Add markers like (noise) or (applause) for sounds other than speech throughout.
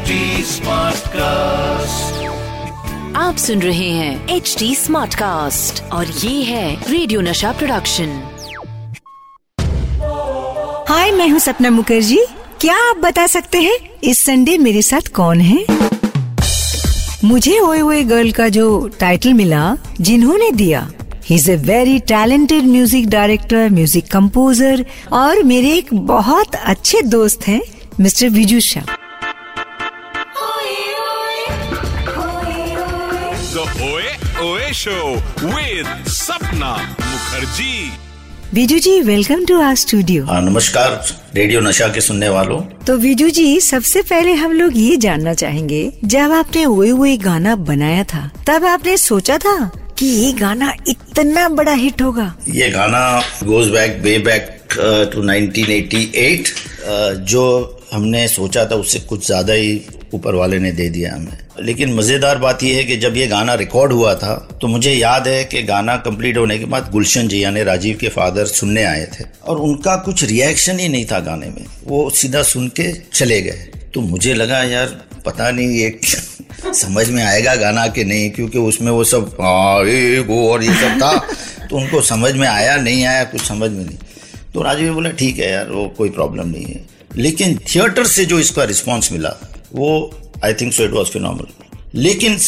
HD Smartcast. आप सुन रहे हैं एच डी स्मार्ट कास्ट और ये है रेडियो नशा प्रोडक्शन हाय मैं हूँ सपना मुखर्जी। क्या आप बता सकते हैं इस संडे मेरे साथ कौन है? मुझे ओए ओए गर्ल का जो टाइटल मिला जिन्होंने दिया। He is a very talented music director music composer और मेरे एक बहुत अच्छे दोस्त हैं mister Viju Shah Show with Sapna Mukherjee. Viju ji welcome to our studio नमस्कार रेडियो नशा के सुनने वालों। तो विजू जी सबसे पहले हम लोग ये जानना चाहेंगे जब आपने ओए ओए गाना बनाया था तब आपने सोचा था कि ये गाना इतना बड़ा हिट होगा? ये गाना goes back way back to 1988 uh, जो हमने सोचा था उससे कुछ ज़्यादा ही ऊपर वाले ने दे दिया हमें। लेकिन मज़ेदार बात यह है कि जब ये गाना रिकॉर्ड हुआ था तो मुझे याद है कि गाना कंप्लीट होने के बाद गुलशन जी यानी राजीव के फादर सुनने आए थे। और उनका कुछ रिएक्शन ही नहीं था गाने में। वो सीधा सुन के चले गए। तो मुझे लगा, यार, पता नहीं ये (laughs) समझ में आएगा गाना कि नहीं? क्योंकि उसमें वो सब हाँ गो और ये सब था। (laughs) तो उनको समझ में आया, नहीं आया, कुछ समझ में नहीं। तो राजीव बोला, ठीक है यार, वो कोई प्रॉब्लम नहीं है। लेकिन थिएटर से जो इसका रिस्पांस मिला वो I think so it was phenomenal लेकिन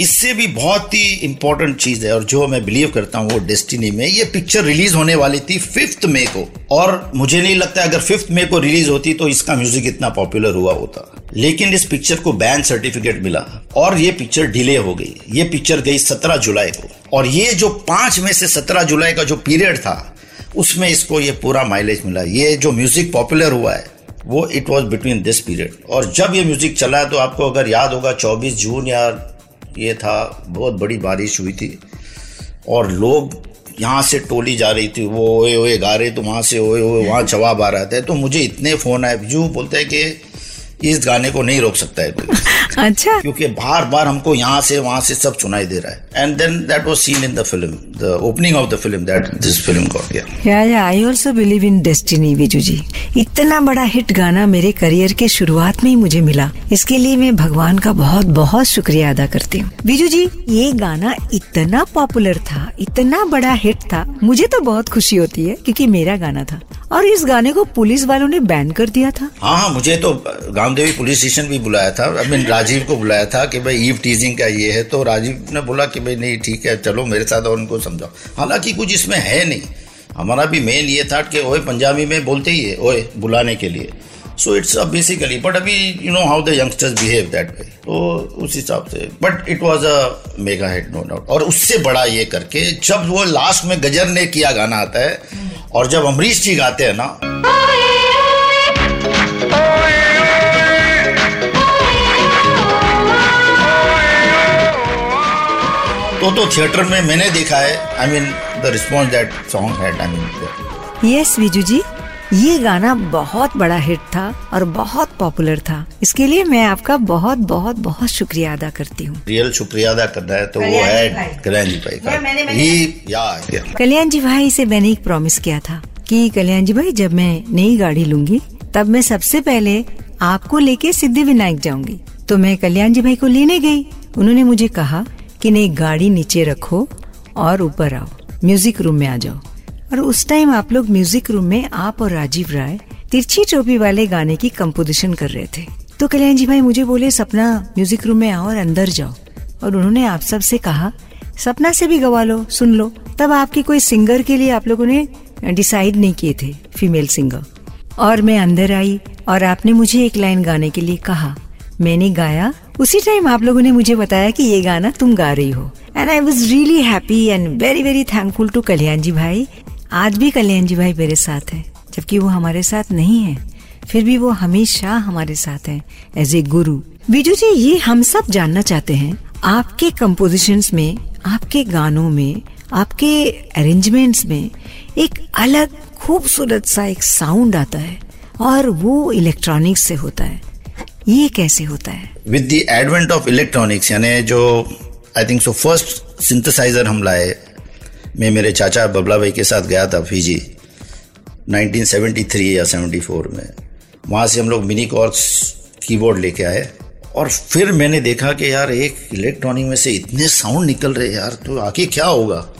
इससे भी बहुत ही इंपॉर्टेंट चीज़ है और जो मैं बिलीव करता हूँ वो डेस्टिनी में, ये पिक्चर रिलीज़ होने वाली थी फिफ्थ मे को। और मुझे नहीं लगता अगर फिफ्थ मे को रिलीज़ होती तो इसका म्यूज़िक इतना पॉपुलर हुआ होता। लेकिन इस पिक्चर को बैन सर्टिफिकेट मिला और ये पिक्चर डिले हो गई। ये पिक्चर गई सत्रह जुलाई को। और ये जो पाँच में से सत्रह जुलाई का जो पीरियड था, उसमें इसको ये पूरा माइलेज मिला। ये जो म्यूज़िक पॉपुलर हुआ है वो it was between this period और जब ये म्यूज़िक चला है तो आपको अगर याद होगा 24 जून यार, ये था, बहुत बड़ी बारिश हुई थी। और लोग यहाँ से टोली जा रही थी, वो ओए ओए गा रहे तो वहाँ से ओए ओए, वहाँ जवाब आ रहा था। तो मुझे इतने फ़ोन आए, जू बोलते हैं कि इस गाने को नहीं रोक सकता है कोई। अच्छा। क्योंकि बार बार हमको यहाँ से वहाँ से सब सुनाई दे रहा है। And then that was scene in the film the opening of the film that this film got yeah yeah I also believe in destiny Viju ji इतना बड़ा हिट गाना मेरे करियर के शुरुआत में ही मुझे मिला। इसके लिए मैं भगवान का बहुत बहुत शुक्रिया अदा करती हूँ। विजू जी ये गाना इतना पॉपुलर था इतना बड़ा हिट था मुझे तो बहुत खुशी होती है क्योंकि मेरा गाना था। और इस गाने को पुलिस वालों ने बैन कर दिया था। हाँ हाँ मुझे तो गांवदेवी पुलिस स्टेशन भी बुलाया था। आई मीन राजीव को बुलाया था कि भाई ईव टीजिंग का ये है। तो राजीव ने बोला कि भाई, नहीं, ठीक है, चलो मेरे साथ और उनको समझाओ। हालाँकि कुछ इसमें है नहीं। हमारा भी मेन ये था कि, ओए, पंजाबी में बोलते ही है, ओए, बुलाने के लिए। So it's a basically but अभी you know how the youngsters behave that way तो उस हिसाब से but it was a mega hit no doubt और उससे बड़ा ये करके, जब वो लास्ट में गजर ने किया गाना आता है, और जब अमरीश जी गाते हैं ना तो तो थिएटर में मैंने देखा है। I mean the response that song had I mean yes Viju ji ये गाना बहुत बड़ा हिट था और बहुत पॉपुलर था। इसके लिए मैं आपका बहुत बहुत बहुत शुक्रिया अदा करती हूँ। रियल शुक्रिया अदा करना है तो वो है कल्याण जी भाई का। ही या कल्याण जी भाई से मैंने एक प्रॉमिस किया था कि कल्याण जी भाई जब मैं नई गाड़ी लूँगी तब मैं सबसे पहले आपको लेके सिद्धि विनायक जाऊँगी। तो मैं कल्याण जी भाई को लेने गई। उन्होंने मुझे कहा कि नहीं, गाड़ी नीचे रखो और ऊपर आओ। म्यूज़िक रूम में आ जाओ। और उस टाइम आप लोग म्यूज़िक रूम में आप और राजीव राय तिरछी टोपी वाले गाने की कंपोजिशन कर रहे थे। तो कल्याण जी भाई मुझे बोले, सपना म्यूज़िक रूम में आओ और अंदर जाओ। और उन्होंने आप सबसे कहा, सपना से भी गवा लो, सुन लो। तब आपकी कोई सिंगर के लिए आप लोगों ने डिसाइड नहीं किए थे फीमेल सिंगर और मैं अंदर आई और आपने मुझे एक लाइन गाने के लिए कहा, मैंने गाया उसी टाइम आप लोगों ने मुझे बताया कि ये गाना तुम गा रही हो। And I was really happy and very very thankful to Kalyan ji भाई। आज भी कल्याण जी भाई मेरे साथ है, जबकि वो हमारे साथ नहीं है। फिर भी वो हमेशा हमारे साथ है एज ए गुरु बीजू जी, ये हम सब जानना चाहते हैं, आपके कंपोजिशंस में, आपके गानों में, आपके अरेंजमेंट्स में एक अलग खूबसूरत सा एक साउंड आता है, और वो इलेक्ट्रॉनिक्स से होता है। ये कैसे होता है? With the advent of electronics यानी जो I think so first synthesizer हम लाए। मैं मेरे चाचा बबला भाई के साथ गया था फीजी 1973 या 74 में। वहाँ से हम लोग मिनी कॉर्क्स कीबोर्ड लेके आए। और फिर मैंने देखा कि यार, एक इलेक्ट्रॉनिक में से इतने साउंड निकल रहे यार तो आगे क्या होगा?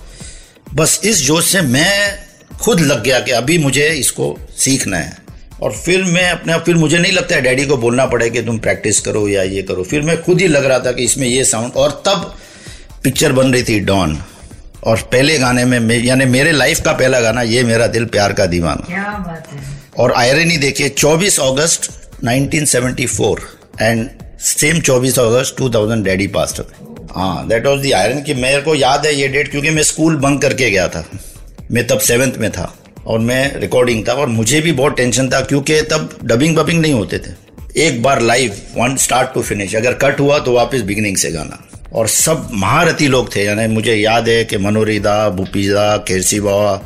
बस इस जोश से मैं खुद लग गया कि अभी मुझे इसको सीखना है। और फिर मैं अपने फिर मुझे नहीं लगता है डैडी को बोलना पड़े कि तुम प्रैक्टिस करो या ये करो। फिर मैं खुद ही लग रहा था कि इसमें ये साउंड और तब पिक्चर बन रही थी डॉन और पहले गाने में यानी मेरे लाइफ का पहला गाना ये मेरा दिल प्यार का दीवाना। क्या बात है। और आयरन ही देखिए 24 अगस्त 1974 एंड सेम 24 अगस्त 2000 डैडी पास्ट हाँ दैट वाज द आयरन कि मेरे को याद है ये डेट क्योंकि मैं स्कूल बंक करके गया था। मैं तब सेवेंथ में था। और मैं रिकॉर्डिंग था और मुझे भी बहुत टेंशन था क्योंकि तब डबिंग बबिंग नहीं होते थे। एक बार live one start to finish अगर कट हुआ तो वापस बिगिनिंग से गाना। और सब महारथी लोग थे, यानी मुझे याद है कि मनोरीदा, भूपीजा, केरसी बाबा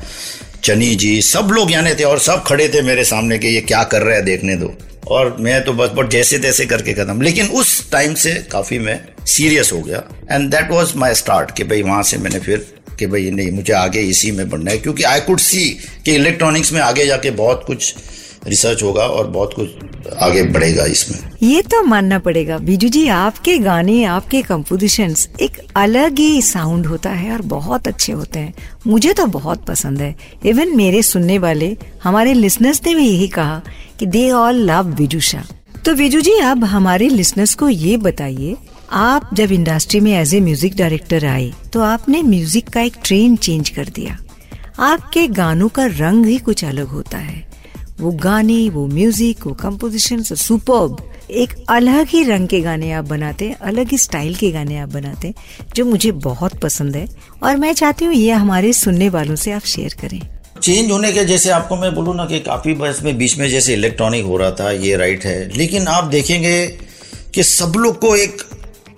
चनी जी, सब लोग यानी थे और सब खड़े थे मेरे सामने कि ये क्या कर रहे हैं देखने दो। और मैं तो बस बस जैसे तैसे करके खत्म। लेकिन उस टाइम से काफ़ी मैं सीरियस हो गया। And that was my start कि भाई वहाँ से मैंने फिर कि भाई नहीं, मुझे आगे इसी में बढ़ना है। क्योंकि आई कुड सी कि इलेक्ट्रॉनिक्स में आगे जाके बहुत कुछ रिसर्च होगा और बहुत कुछ आगे बढ़ेगा इसमें। ये तो मानना पड़ेगा। बीजू जी, आपके गाने, आपके कम्पोजिशन एक अलग ही साउंड होता है और बहुत अच्छे होते हैं। मुझे तो बहुत पसंद है। इवन मेरे सुनने वाले, हमारे लिसनर्स ने भी यही कहा कि they all love Biju Shah तो बीजू जी, अब हमारे लिसनर्स को ये बताइए आप जब इंडस्ट्री में एज ए म्यूज़िक डायरेक्टर आए तो आपने म्यूज़िक का एक ट्रेन चेंज कर दिया। आपके गानों का रंग ही कुछ अलग होता है। वो गाने, वो म्यूज़िक वो कंपोजिशन सुपर एक अलग ही रंग के गाने आप बनाते हैं, अलग ही स्टाइल के गाने आप बनाते हैं, जो मुझे बहुत पसंद है। और मैं चाहती हूँ ये हमारे सुनने वालों से आप शेयर करें। चेंज होने के जैसे आपको मैं बोलूँ ना कि काफ़ी बस में बीच में जैसे इलेक्ट्रॉनिक हो रहा था, ये राइट है। लेकिन आप देखेंगे कि सब लोग को एक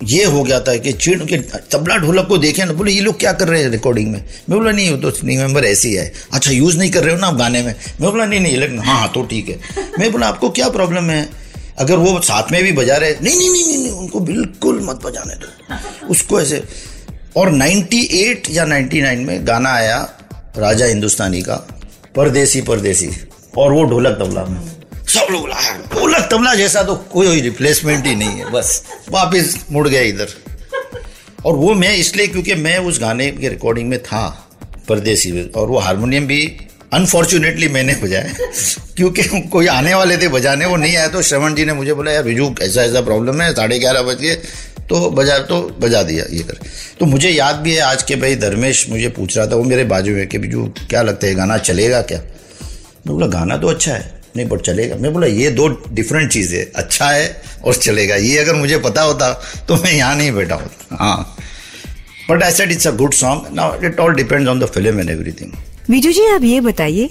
ये हो गया था कि चिड़ के तबला ढोलक को देखे ना बोले ये लोग क्या कर रहे हैं रिकॉर्डिंग में? मैं बोला नहीं तो नहीं मेंबर ऐसी है अच्छा यूज़ नहीं कर रहे हो ना आप गाने में? मैं बोला नहीं नहीं लेकिन हाँ हाँ तो ठीक है। मैं बोला आपको क्या प्रॉब्लम है? अगर वो साथ में भी बजा रहे नहीं नहीं नहीं नहीं, नहीं उनको बिल्कुल मत बजाने दो। उसको ऐसे और 98 या 99 में गाना आया राजा हिंदुस्तानी का परदेसी परदेसी और वो ढोलक तबला में। सब लोग तबला जैसा तो कोई रिप्लेसमेंट ही नहीं है, बस। वापिस मुड़ गया इधर। और वो मैं इसलिए क्योंकि मैं उस गाने के रिकॉर्डिंग में था, परदेसी में, और वो हारमोनियम भी अनफॉर्चुनेटली मैंने बजाया। क्योंकि कोई आने वाले थे, बजाने, वो नहीं आया तो श्रवण जी ने मुझे बोला, यार बिजू ऐसा ऐसा प्रॉब्लम है, साढ़े ग्यारह बज गए तो बजा तो बजा दिया ये कर। तो मुझे याद भी है आज के भाई धर्मेश मुझे पूछ रहा था, वो मेरे बाजू में कि बिजू क्या लगता है गाना चलेगा क्या? मैं बोला, गाना तो अच्छा है। नहीं बट चलेगा। मैं बोला ये दो डिफरेंट चीज़ है अच्छा है और चलेगा। ये अगर मुझे पता होता तो मैं यहाँ नहीं बैठा होता। हाँ। But I said it's a good song now it all depends on the film and everything Viju ji आप ये बताइए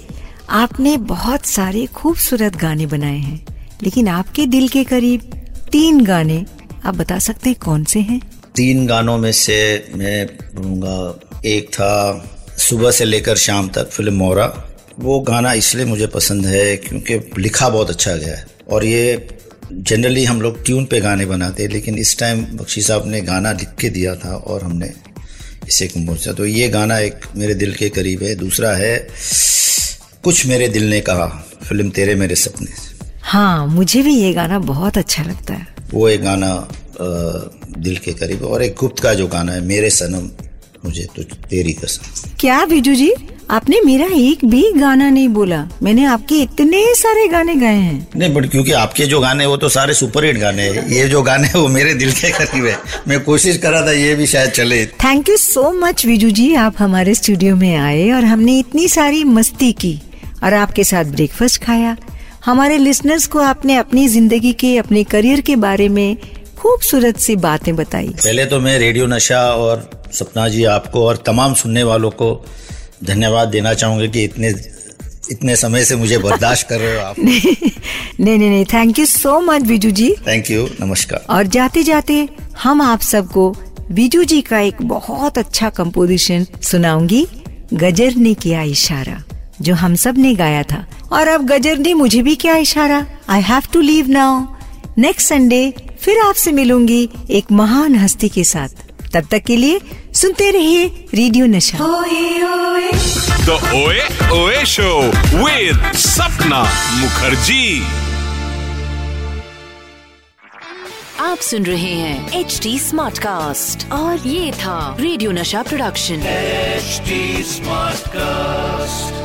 आपने बहुत सारे खूबसूरत गाने बनाए हैं लेकिन आपके दिल के करीब तीन गाने आप बता सकते हैं कौन से हैं? तीन गानों में से मैं बोलूँगा एक था सुबह से लेकर शाम तक फ़िल्म मोरा। वो गाना इसलिए मुझे पसंद है क्योंकि लिखा बहुत अच्छा गया है। और ये जनरली हम लोग ट्यून पे गाने बनाते हैं लेकिन इस टाइम बख्शी साहब ने गाना लिख के दिया था और हमने इसे कंपोज किया तो ये गाना एक मेरे दिल के करीब है। दूसरा है कुछ मेरे दिल ने कहा फ़िल्म तेरे मेरे सपने हाँ मुझे भी ये गाना बहुत अच्छा लगता है। वो एक गाना आ, दिल के करीब और एक गुप्त का जो गाना है मेरे सनम मुझे तो तेरी कसम। क्या बीजू जी? आपने मेरा एक भी गाना नहीं बोला। मैंने आपके इतने सारे गाने गाए हैं। नहीं बट क्योंकि आपके जो गाने वो तो सारे सुपर हिट गाने हैं। ये जो गाने वो मेरे दिल के करीब है। मैं कोशिश कर रहा था ये भी शायद चले। Thank you so much Viju ji. आप हमारे स्टूडियो में आए और हमने इतनी सारी मस्ती की और आपके साथ ब्रेकफास्ट खाया। हमारे लिसनर्स को आपने अपनी ज़िंदगी के अपने करियर के बारे में खूबसूरत सी बातें बताई। पहले तो मैं रेडियो नशा और सपना जी आपको और तमाम सुनने वालों को धन्यवाद देना चाहूँगे कि इतने इतने समय से मुझे बर्दाश्त कर रहे हो आप। (laughs) नहीं नहीं नहीं thank you so much Biju ji thank you नमस्कार। और जाते जाते हम आप सबको बीजू जी का एक बहुत अच्छा कंपोजिशन सुनाऊँगी गजर ने किया इशारा जो हम सबने गाया था। और अब गजर ने मुझे भी किया इशारा। I have to leave now next Sunday फिर आपसे मिलूँगी एक महान हस्ती के साथ। तब तक के लिए सुनते रहिए रेडियो नशा। द ओए ओए शो विद सपना मुखर्जी आप सुन रहे हैं एच डी स्मार्ट कास्ट और ये था रेडियो नशा प्रोडक्शन एच स्मार्ट Smartcast.